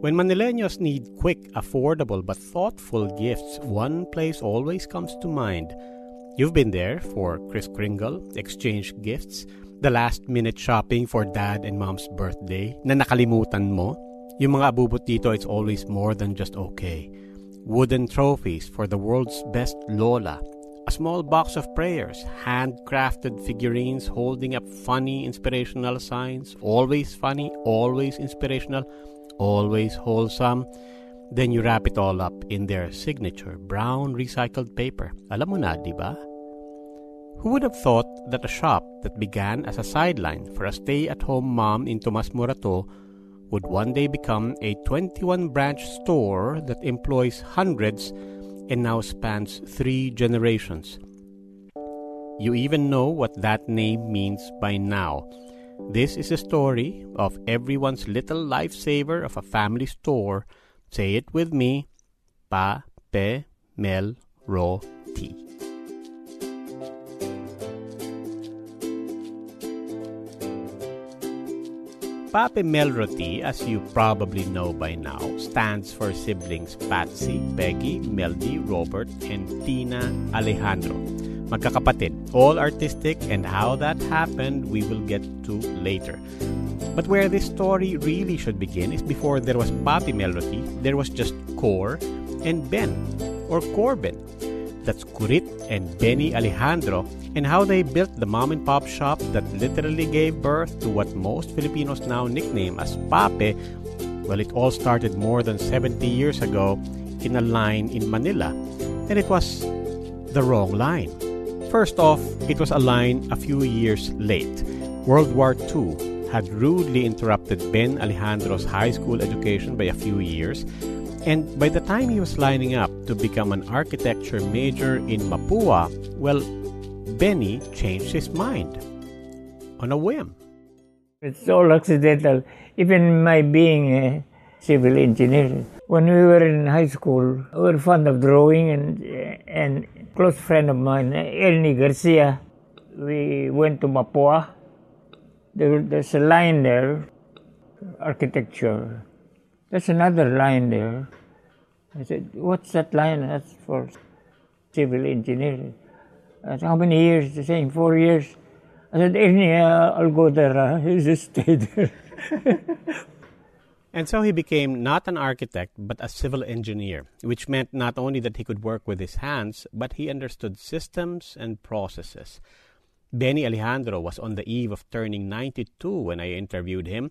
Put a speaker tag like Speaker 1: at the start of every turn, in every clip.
Speaker 1: When Manileños need quick, affordable, but thoughtful gifts, one place always comes to mind. You've been there for Kris Kringle, exchange gifts, the last minute shopping for dad and mom's birthday na nakalimutan mo. Yung mga abubot dito, it's always more than just okay. Wooden trophies for the world's best Lola. A small box of prayers, handcrafted figurines holding up funny, inspirational signs. Always funny, always inspirational, always wholesome. Then you wrap it all up in their signature brown recycled paper. Alam mo na, di ba? Who would have thought that a shop that began as a sideline for a stay-at-home mom in Tomas Morato would one day become a 21 branch store that employs hundreds and now spans three generations. You even know what that name means by now. This is a story of everyone's little lifesaver of a family store. Say it with me Pa, Pe, Mel, Ro, Ti. Pape Melroti, as you probably know by now, stands for siblings Patsy, Peggy, Meldy, Robert, and Tina Alejandro. Magkakapatid, all artistic, and how that happened we will get to later. But where this story really should begin is before there was Papi Melroti, there was just Cor and Ben, or Corbin. That's Kurit and Benny Alejandro, and how they built the mom and pop shop that literally gave birth to what most Filipinos now nickname as Pape. Well, it all started more than 70 years ago in a line in Manila, and it was the wrong line. First off, it was a line a few years late. World War II had rudely interrupted Ben Alejandro's high school education by a few years, and by the time he was lining up to become an architecture major in Mapua, well, Benny changed his mind on a whim.
Speaker 2: It's all accidental. Even my being a civil engineering. When we were in high school, we were fond of drawing, and and close friend of mine, Elni Garcia, we went to Mapua. There, there's a line there, architecture. There's another line there. I said, What's that line? That's for civil engineering. I said, How many years? They're saying four years. I said, Ernie, uh, I'll go there. Uh, he just stay there.
Speaker 1: And so he became not an architect, but a civil engineer, which meant not only that he could work with his hands, but he understood systems and processes. Benny Alejandro was on the eve of turning 92 when I interviewed him,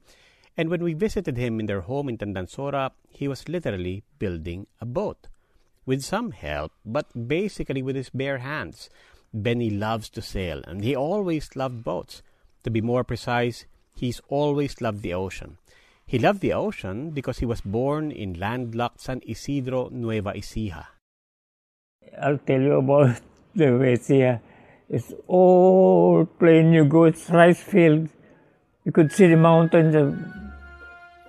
Speaker 1: and when we visited him in their home in Tandang Sora, he was literally building a boat. With some help, but basically with his bare hands. Benny loves to sail, and he always loved boats. To be more precise, he's always loved the ocean. He loved the ocean because he was born in landlocked San Isidro, Nueva Ecija.
Speaker 2: I'll tell you about the Vesia. It's all plain. You go, it's rice field. You could see the mountains.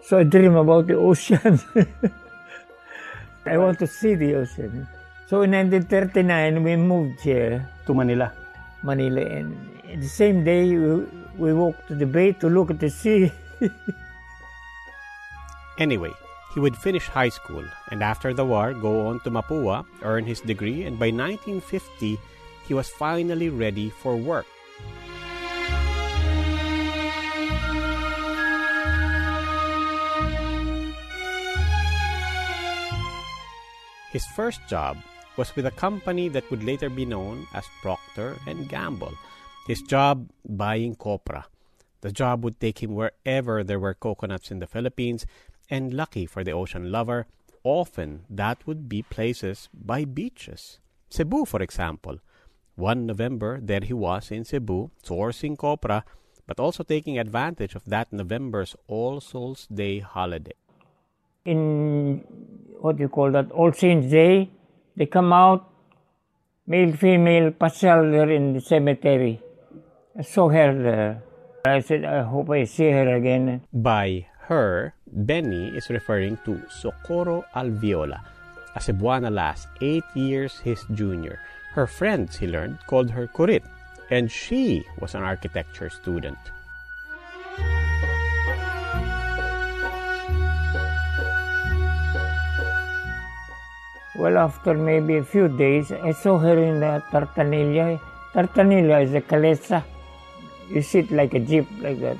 Speaker 2: So I dream about the ocean. I want to see the ocean. So in 1939, we moved here
Speaker 1: To Manila.
Speaker 2: Manila, and the same day we, we walked to the bay to look at the sea.
Speaker 1: Anyway, he would finish high school and after the war go on to Mapua, earn his degree, and by 1950 he was finally ready for work. His first job was with a company that would later be known as Procter and Gamble. His job buying copra. The job would take him wherever there were coconuts in the Philippines, and lucky for the ocean lover, often that would be places by beaches. Cebu, for example. One November, there he was in Cebu, sourcing copra, but also taking advantage of that November's All Souls Day holiday.
Speaker 2: In what do you call that, All Saints Day, they come out, male, female, pasyal there in the cemetery. I saw her there. I said, I hope I see her again.
Speaker 1: By her, Benny is referring to Socorro Alviola, a Cebuana lass, eight years his junior. Her friends, he learned, called her Kurit, and she was an architecture student.
Speaker 2: Well, after maybe a few days, I saw her in the Tartanilla. Tartanilla is a calesa. You sit like a jeep like that.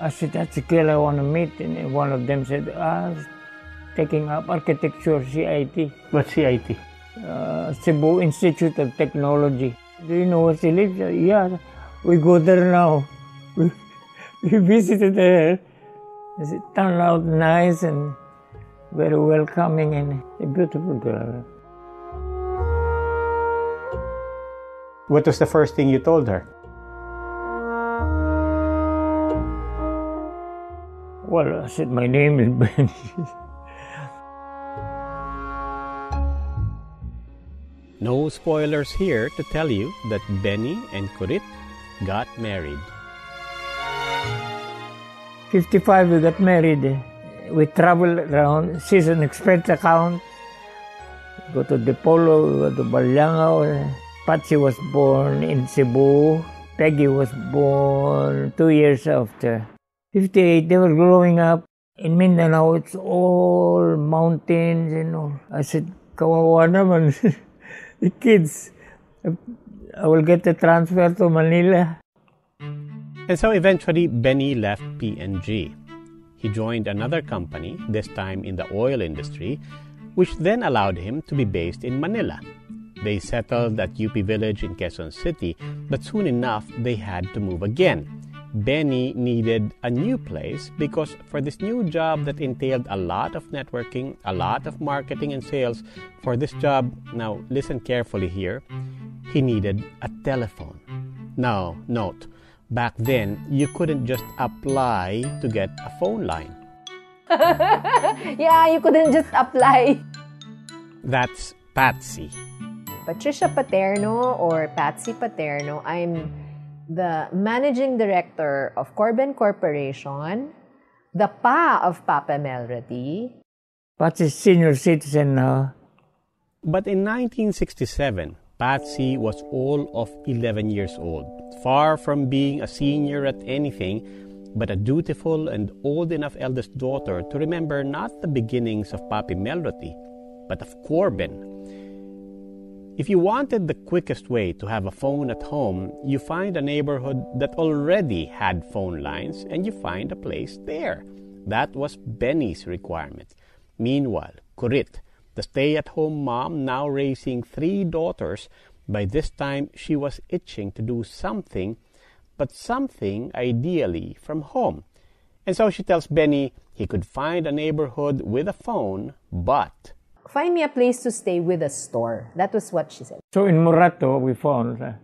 Speaker 2: I said, that's the girl I want to meet. And one of them said, ah, taking up architecture, CIT.
Speaker 1: What's CIT?
Speaker 2: Uh, Cebu Institute of Technology. Do you know where she lives? Yeah, we go there now. We, we visited her. It turned out nice and very welcoming and a beautiful girl.
Speaker 1: What was the first thing you told her?
Speaker 2: Well, I said, my name is Ben.
Speaker 1: No spoilers here to tell you that Benny and Kurit got married.
Speaker 2: 55, we got married. We traveled around, season expense account. Go to Dipolo, go to Balangao. Patsy was born in Cebu. Peggy was born two years after. 58, they were growing up. In Mindanao, it's all mountains and all. I said, kawawa naman. the kids. I will get the transfer to Manila.
Speaker 1: And so eventually Benny left P&G. He joined another company, this time in the oil industry, which then allowed him to be based in Manila. They settled at UP Village in Quezon City, but soon enough they had to move again. Benny needed a new place because for this new job that entailed a lot of networking, a lot of marketing and sales, for this job, now listen carefully here, he needed a telephone. Now, note, back then you couldn't just apply to get a phone line.
Speaker 3: yeah, you couldn't just apply.
Speaker 1: That's Patsy.
Speaker 3: Patricia Paterno or Patsy Paterno, I'm the managing director of Corbin Corporation, the pa of Papa Melroti.
Speaker 2: Patsy's senior citizen now.
Speaker 1: But in 1967, Patsy was all of 11 years old, far from being a senior at anything, but a dutiful and old enough eldest daughter to remember not the beginnings of Papi Melroti, but of Corben. If you wanted the quickest way to have a phone at home, you find a neighborhood that already had phone lines and you find a place there. That was Benny's requirement. Meanwhile, Kurit, the stay at home mom, now raising three daughters, by this time she was itching to do something, but something ideally from home. And so she tells Benny he could find a neighborhood with a phone, but
Speaker 3: Find me a place to stay with a store. That was what she said.
Speaker 2: So in Morato, we found a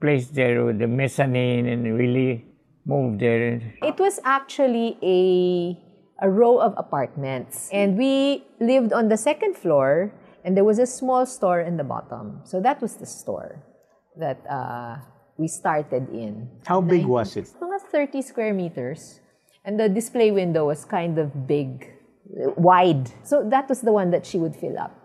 Speaker 2: place there with the mezzanine and really moved there.
Speaker 3: It was actually a a row of apartments. And we lived on the second floor, and there was a small store in the bottom. So that was the store that uh, we started in.
Speaker 1: how big was it?
Speaker 3: Mga 30 square meters. And the display window was kind of big, wide. So that was the one that she would fill up.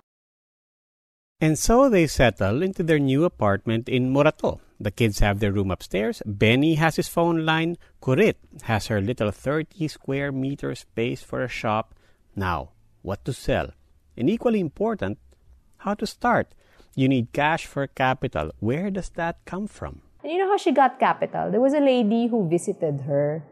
Speaker 1: And so they settle into their new apartment in Morato. The kids have their room upstairs. Benny has his phone line. Kurit has her little 30 square meter space for a shop. Now, what to sell? And equally important, how to start. You need cash for capital. Where does that come from?
Speaker 3: And you know how she got capital? There was a lady who visited her.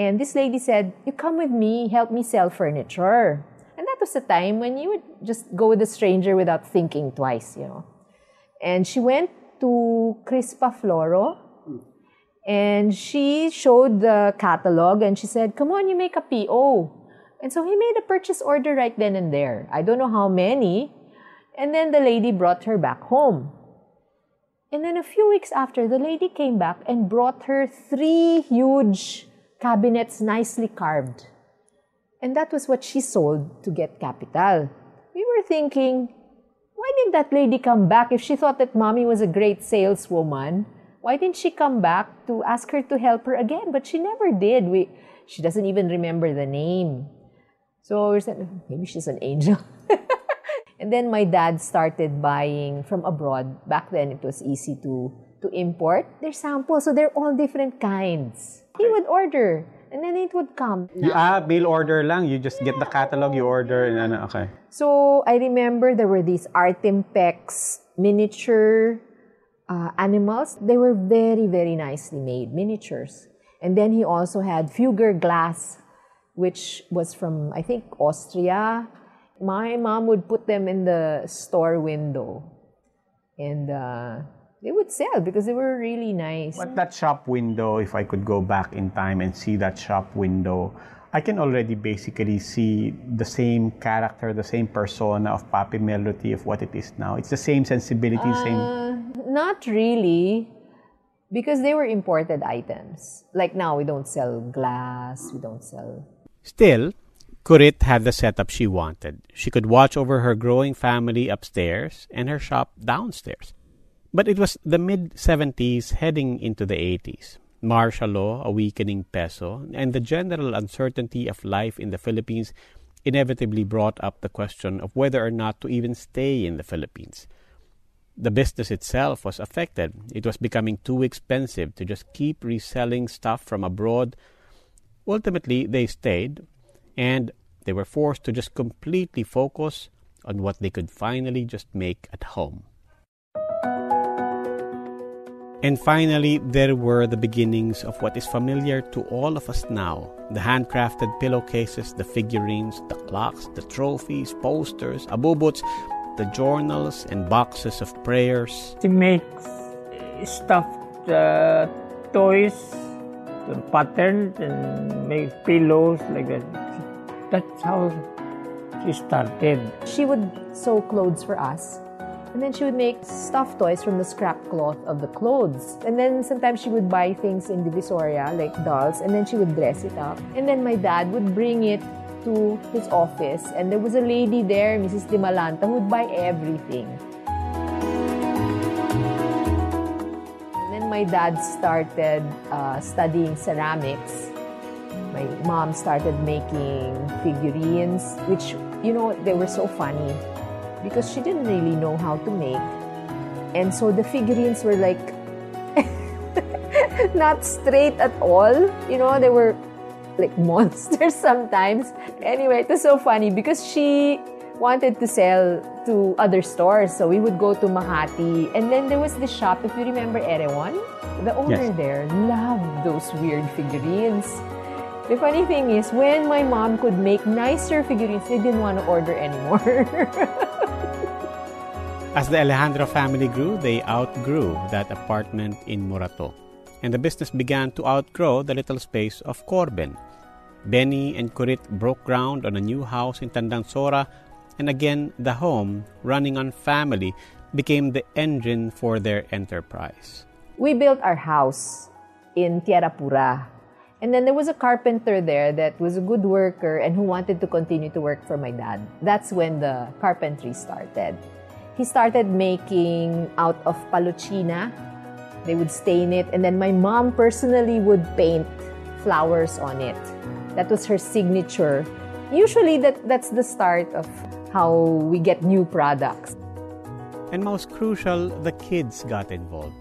Speaker 3: And this lady said, You come with me, help me sell furniture. And that was the time when you would just go with a stranger without thinking twice, you know. And she went to Crispa Floro and she showed the catalog and she said, Come on, you make a PO. And so he made a purchase order right then and there. I don't know how many. And then the lady brought her back home. And then a few weeks after, the lady came back and brought her three huge cabinets nicely carved. And that was what she sold to get capital. We were thinking, why didn't that lady come back if she thought that mommy was a great saleswoman? Why didn't she come back to ask her to help her again? But she never did. We, she doesn't even remember the name. So we said, maybe she's an angel. and then my dad started buying from abroad. Back then, it was easy to, to import their samples. So they're all different kinds. He would order and then it would come.
Speaker 1: You, ah, mail order lang. You just get the catalog, you order, and ano, okay.
Speaker 3: So I remember there were these Artimpex miniature uh, animals. They were very, very nicely made, miniatures. And then he also had Fugger glass, which was from, I think, Austria. My mom would put them in the store window. And uh, they would sell because they were really nice.
Speaker 1: But that shop window, if I could go back in time and see that shop window, I can already basically see the same character, the same persona of Papi Melroti of what it is now. It's the same sensibility, uh, same.
Speaker 3: Not really, because they were imported items. Like now, we don't sell glass, we don't sell.
Speaker 1: Still, Kurit had the setup she wanted. She could watch over her growing family upstairs and her shop downstairs. But it was the mid 70s heading into the 80s. Martial law, a weakening peso, and the general uncertainty of life in the Philippines inevitably brought up the question of whether or not to even stay in the Philippines. The business itself was affected. It was becoming too expensive to just keep reselling stuff from abroad. Ultimately, they stayed, and they were forced to just completely focus on what they could finally just make at home. And finally, there were the beginnings of what is familiar to all of us now the handcrafted pillowcases, the figurines, the clocks, the trophies, posters, abubuts, the journals, and boxes of prayers.
Speaker 2: She makes stuffed uh, toys, patterns, and make pillows like that. That's how she started.
Speaker 3: She would sew clothes for us and then she would make stuffed toys from the scrap cloth of the clothes. And then sometimes she would buy things in Divisoria, like dolls, and then she would dress it up. And then my dad would bring it to his office, and there was a lady there, Mrs. Dimalanta, who would buy everything. And then my dad started uh, studying ceramics. My mom started making figurines, which, you know, they were so funny because she didn't really know how to make. And so the figurines were like not straight at all. You know, they were like monsters sometimes. Anyway, it was so funny because she wanted to sell to other stores. So we would go to Makati. And then there was this shop, if you remember Erewhon, the owner yes. there loved those weird figurines. The funny thing is, when my mom could make nicer figurines, they didn't want to order anymore.
Speaker 1: As the Alejandro family grew, they outgrew that apartment in Morato, and the business began to outgrow the little space of Corben. Benny and Kurit broke ground on a new house in Tandang Sora, and again the home, running on family, became the engine for their enterprise.
Speaker 3: We built our house in Tierra Pura, and then there was a carpenter there that was a good worker and who wanted to continue to work for my dad. That's when the carpentry started. He started making out of palochina. They would stain it, and then my mom personally would paint flowers on it. That was her signature. Usually, that, that's the start of how we get new products.
Speaker 1: And most crucial, the kids got involved.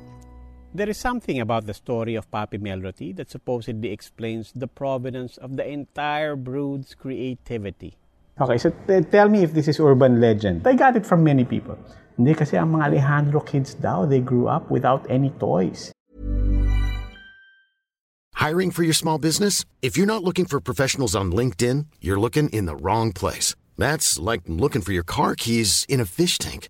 Speaker 1: There is something about the story of Papi Melroti that supposedly explains the provenance of the entire brood's creativity. Okay, so tell me if this is urban legend. I got it from many people. Hindi kasi ang mga Alejandro kids daw, they grew up without any toys.
Speaker 4: Hiring for your small business? If you're not looking for professionals on LinkedIn, you're looking in the wrong place. That's like looking for your car keys in a fish tank.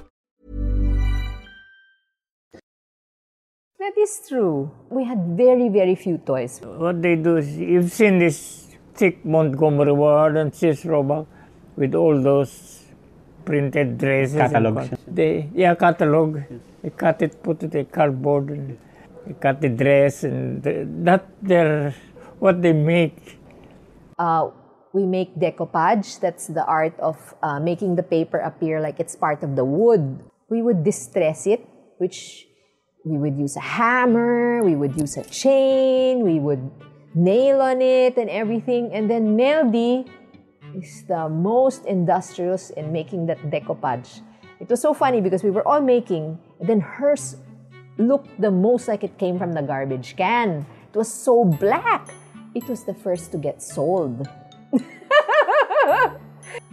Speaker 3: That is true. We had very, very few toys.
Speaker 2: What they do is, you've seen this thick Montgomery Ward and Sears Roebuck with all those printed dresses. and
Speaker 1: Catalogs.
Speaker 2: They, yeah, catalog. They cut it, put it in cardboard, and they cut the dress, and the, that they're what they make.
Speaker 3: Uh, we make decoupage. That's the art of uh, making the paper appear like it's part of the wood. We would distress it, which we would use a hammer, we would use a chain, we would nail on it and everything. And then Meldy is the most industrious in making that decoupage. It was so funny because we were all making, and then hers looked the most like it came from the garbage can. It was so black. It was the first to get sold.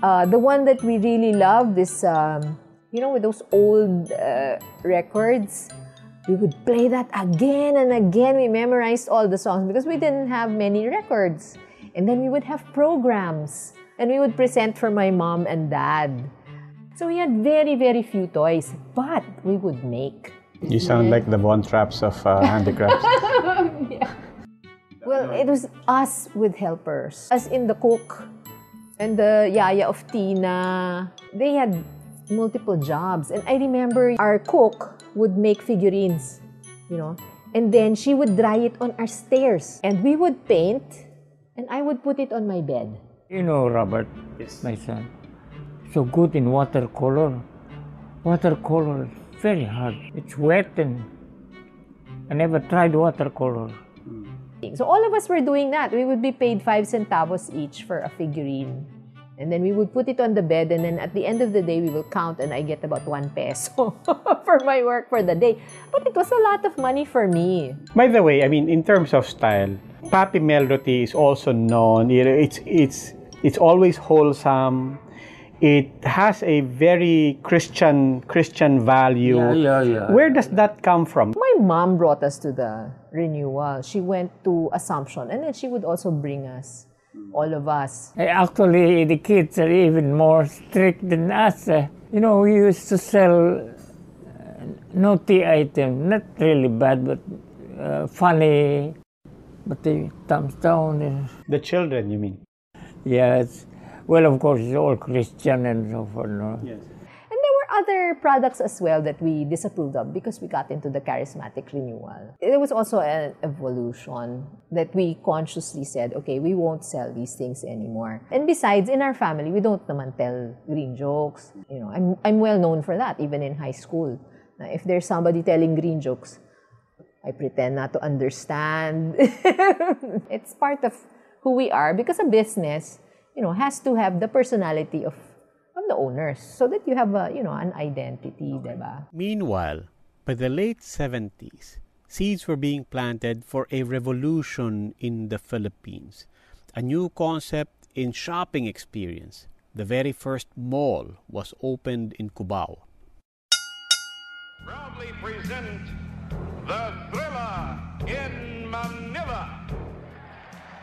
Speaker 3: uh, the one that we really loved is, um, you know, with those old uh, records, we would play that again and again. We memorized all the songs because we didn't have many records. And then we would have programs and we would present for my mom and dad. So we had very, very few toys, but we would make.
Speaker 1: You sound like the Von Trapps of uh, handicrafts.
Speaker 3: Well, it was us with helpers, as in the cook and the yaya of Tina. They had multiple jobs. And I remember our cook would make figurines, you know, and then she would dry it on our stairs. And we would paint, and I would put it on my bed.
Speaker 2: You know, Robert, my son, so good in watercolor. Watercolor is very hard. It's wet and I never tried watercolor.
Speaker 3: So all of us were doing that. We would be paid five centavos each for a figurine. And then we would put it on the bed, and then at the end of the day, we will count, and I get about one peso for my work for the day. But it was a lot of money for me.
Speaker 1: By the way, I mean in terms of style, Papi Melroti is also known. you know, It's it's it's always wholesome. It has a very Christian Christian value.
Speaker 2: Yeah, yeah, yeah.
Speaker 1: Where does that come from?
Speaker 3: My mom brought us to the renewal. She went to Assumption, and then she would also bring us, all of us.
Speaker 2: Actually, the kids are even more strict than us. eh. You know, we used to sell uh, naughty items, not really bad, but uh, funny. But they thumbs down. eh.
Speaker 1: The children, you mean?
Speaker 2: Yes. Well, of course, it's all Christian and so forth. No?
Speaker 1: Yes.
Speaker 3: Other products as well that we disapproved of because we got into the charismatic renewal. There was also an evolution that we consciously said, okay, we won't sell these things anymore. And besides, in our family, we don't naman tell green jokes. You know, I'm, I'm well known for that, even in high school. If there's somebody telling green jokes, I pretend not to understand. it's part of who we are because a business, you know, has to have the personality of the owners so that you have a, you know, an identity, diba?
Speaker 1: Meanwhile, by the late 70s, seeds were being planted for a revolution in the Philippines. A new concept in shopping experience. The very first mall was opened in Cubao.
Speaker 5: proudly present the Thrilla in Manila.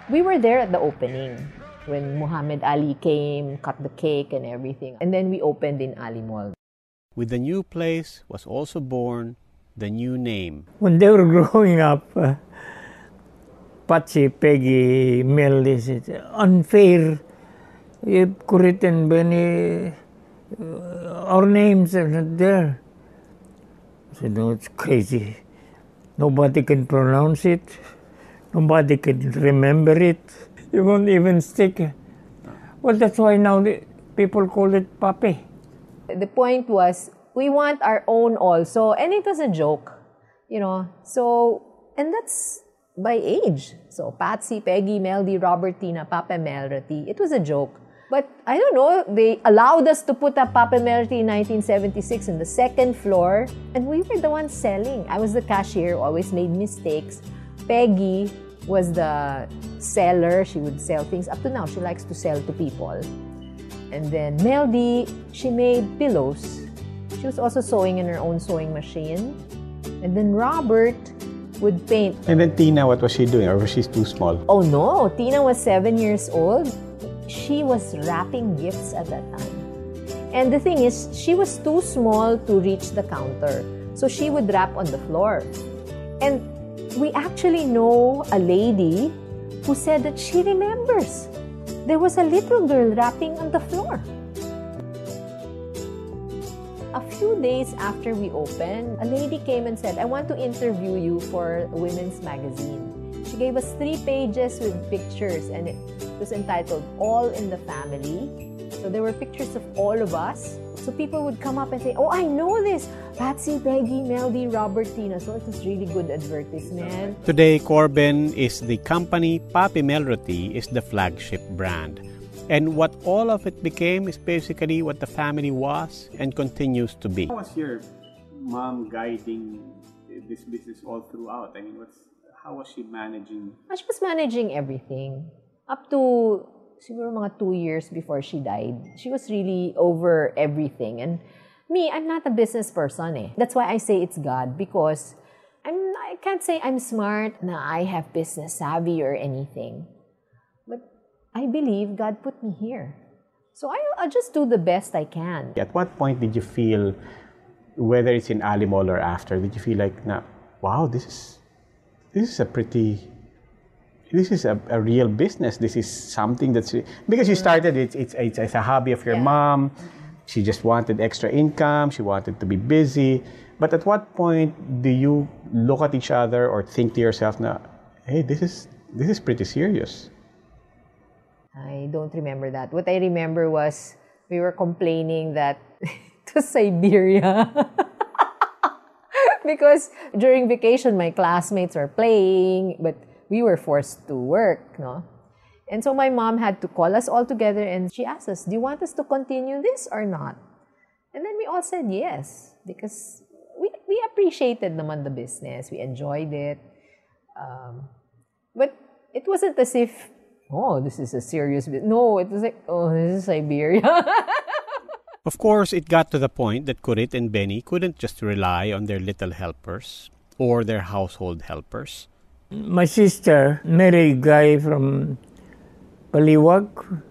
Speaker 3: We were there at the opening when Muhammad Ali came, cut the cake and everything. And then we opened in Ali Mall.
Speaker 1: With the new place was also born the new name.
Speaker 2: When they were growing up, uh, Patsy, Peggy, Mel, they said, unfair. You written many, uh, our names are not there. I said, no, it's crazy. Nobody can pronounce it. Nobody can remember it. You won't even stick. Well, that's why now the people call it pape.
Speaker 3: The point was we want our own also and it was a joke, you know. So and that's by age. So Patsy, Peggy, Meldy, Robertina, Pape Melroti. It was a joke. But I don't know, they allowed us to put up Papa Melroti in 1976 in the second floor, and we were the ones selling. I was the cashier, always made mistakes. Peggy was the seller. She would sell things. Up to now, she likes to sell to people. And then Meldy, she made pillows. She was also sewing in her own sewing machine. And then Robert would paint.
Speaker 1: And then Tina, what was she doing? Or was she too small?
Speaker 3: Oh no, Tina was seven years old. She was wrapping gifts at that time. And the thing is, she was too small to reach the counter. So she would wrap on the floor. And we actually know a lady who said that she remembers. There was a little girl rapping on the floor. A few days after we opened, a lady came and said, I want to interview you for women's magazine. She gave us three pages with pictures, and it was entitled All in the Family. So there were pictures of all of us. So people would come up and say, Oh, I know this. Patsy, Peggy, Meldy, Robertina. So it was really good advertisement.
Speaker 1: Today, Corbin is the company. Papi Melroti is the flagship brand. And what all of it became is basically what the family was and continues to be. How was your mom guiding this business all throughout? I mean, what's how was she managing?
Speaker 3: She was managing everything. Up to siguro mga two years before she died, she was really over everything. And me, I'm not a business person eh. That's why I say it's God because I'm, I can't say I'm smart, na I have business savvy or anything. But I believe God put me here. So I, I'll just do the best I can.
Speaker 1: At what point did you feel, whether it's in Ali Mall or after, did you feel like, na, wow, this is, this is a pretty this is a, a real business. This is something that's because you started it's it's it's, it's a hobby of your
Speaker 3: Yeah.
Speaker 1: mom. Mm-hmm. She just wanted extra income. She wanted to be busy. But at what point do you look at each other or think to yourself, "Na, hey, this is this is pretty serious."
Speaker 3: I don't remember that. What I remember was we were complaining that to Siberia. because during vacation, my classmates were playing, but we were forced to work, no? And so my mom had to call us all together and she asked us, Do you want us to continue this or not? And then we all said yes, because we, we appreciated naman the business, we enjoyed it. Um, but it wasn't as if, oh, this is a serious business. No, it was like, oh, this is Siberia.
Speaker 1: Of course, it got to the point that Kurit and Benny couldn't just rely on their little helpers or their household helpers.
Speaker 2: My sister married a guy from Baliwag.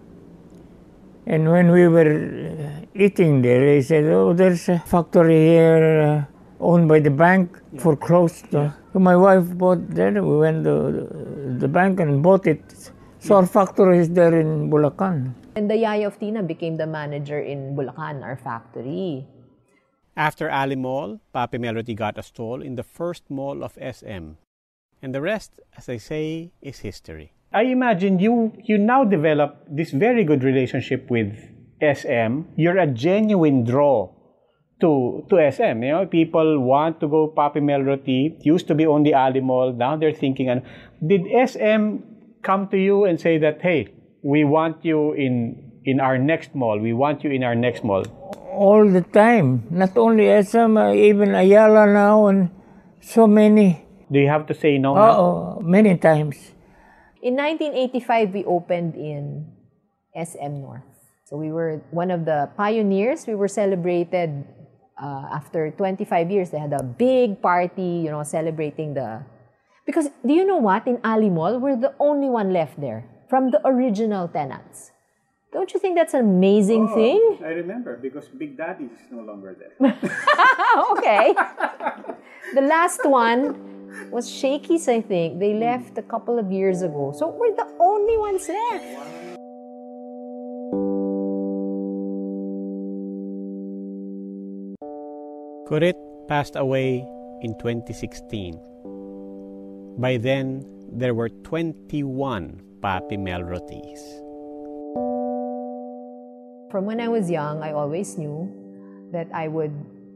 Speaker 2: And when we were uh, eating there, he said, Oh, there's a factory here uh, owned by the bank foreclosed. uh." So my wife bought there. We went to the bank and bought it. So our factory is there in Bulacan.
Speaker 3: and the yaya of Tina became the manager in Bulacan, our factory.
Speaker 1: After Ali Mall, Papi Melroti got a stall in the first mall of SM. And the rest, as I say, is history. I imagine you you now develop this very good relationship with SM. You're a genuine draw to to SM. You know, people want to go Papi Melroti. Used to be only Ali Mall. Now they're thinking, and did SM come to you and say that, hey, we want you in in our next mall. We want you in our next mall.
Speaker 2: All the time. Not only SM, uh, even Ayala now, and so many.
Speaker 1: Do you have to say no? now?
Speaker 2: Oh, many times.
Speaker 3: In 1985, we opened in SM North. So we were one of the pioneers. We were celebrated uh, after 25 years. They had a big party, you know, celebrating the. Because do you know what? In Ali Mall, we're the only one left there from the original tenants. Don't you think that's an amazing thing?
Speaker 1: I remember because Big Daddy is no longer there.
Speaker 3: okay. the last one was Shakey's, I think. They hmm. left a couple of years ago. So we're the only ones left.
Speaker 1: Kurit passed away in 2016. By then, there were 21 Papi Melrotis.
Speaker 3: From when I was young, I always knew that I would,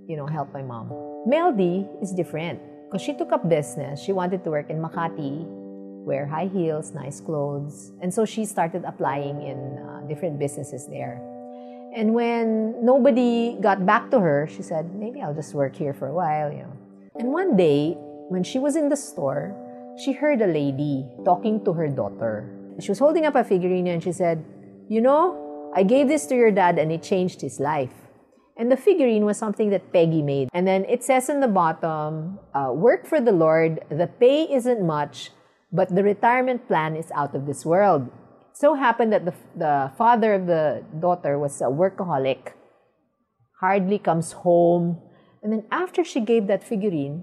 Speaker 3: you know, help my mom. Meldy is different because she took up business. She wanted to work in Makati wear high heels, nice clothes. And so she started applying in uh, different businesses there. And when nobody got back to her, she said, maybe I'll just work here for a while, you know. And one day, when she was in the store, she heard a lady talking to her daughter. She was holding up a figurine and she said, You know, I gave this to your dad and it changed his life. And the figurine was something that Peggy made. And then it says in the bottom, uh, Work for the Lord, the pay isn't much, but the retirement plan is out of this world. so happened that the, the father of the daughter was a workaholic, hardly comes home. And then after she gave that figurine,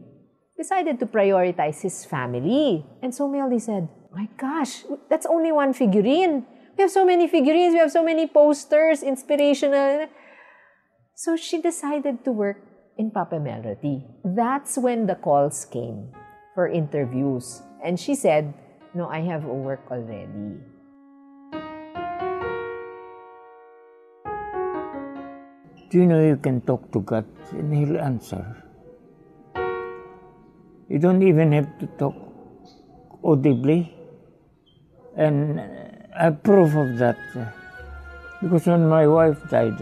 Speaker 3: decided to prioritize his family. And so Meldy said, My gosh, that's only one figurine. We have so many figurines, we have so many posters, inspirational. So she decided to work in Papa Melroti. That's when the calls came for interviews. And she said, No, I have a work already.
Speaker 2: Do you know you can talk to God and He'll answer? You don't even have to talk audibly. And I proof of that. Because when my wife died,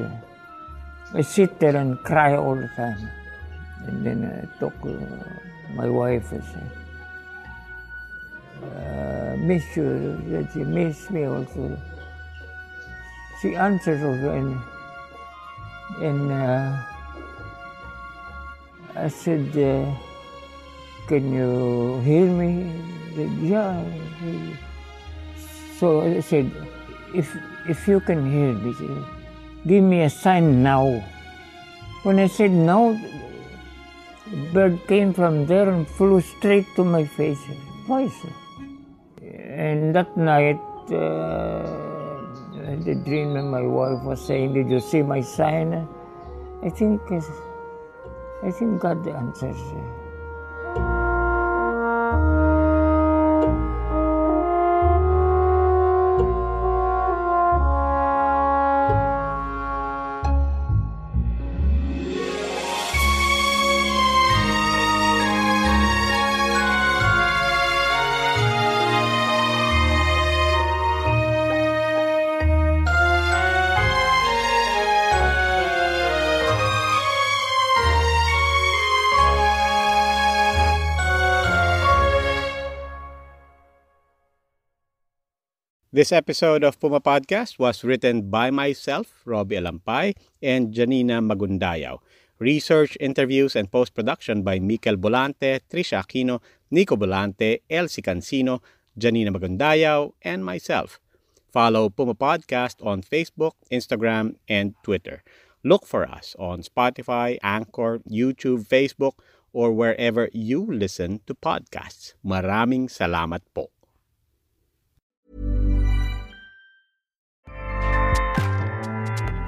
Speaker 2: I sit there and cry all the time. And then I talk to my wife and say, uh, miss you, that she miss me also. She answers also and, and uh, I said, uh, can you hear me? Said, yeah. So I said, if, if you can hear me, give me a sign now. When I said no, the bird came from there and flew straight to my face, voice. And that night, uh, I had a dream and my wife was saying, did you see my sign? I think, I think God answers.
Speaker 1: This episode of Puma Podcast was written by myself, Robbie Alampay, and Janina Magundayaw. Research, interviews, and post-production by Mikel Bolante, Trisha Aquino, Nico Bolante, Elsie Cancino, Janina Magundayaw, and myself. Follow Puma Podcast on Facebook, Instagram, and Twitter. Look for us on Spotify, Anchor, YouTube, Facebook, or wherever you listen to podcasts. Maraming salamat po.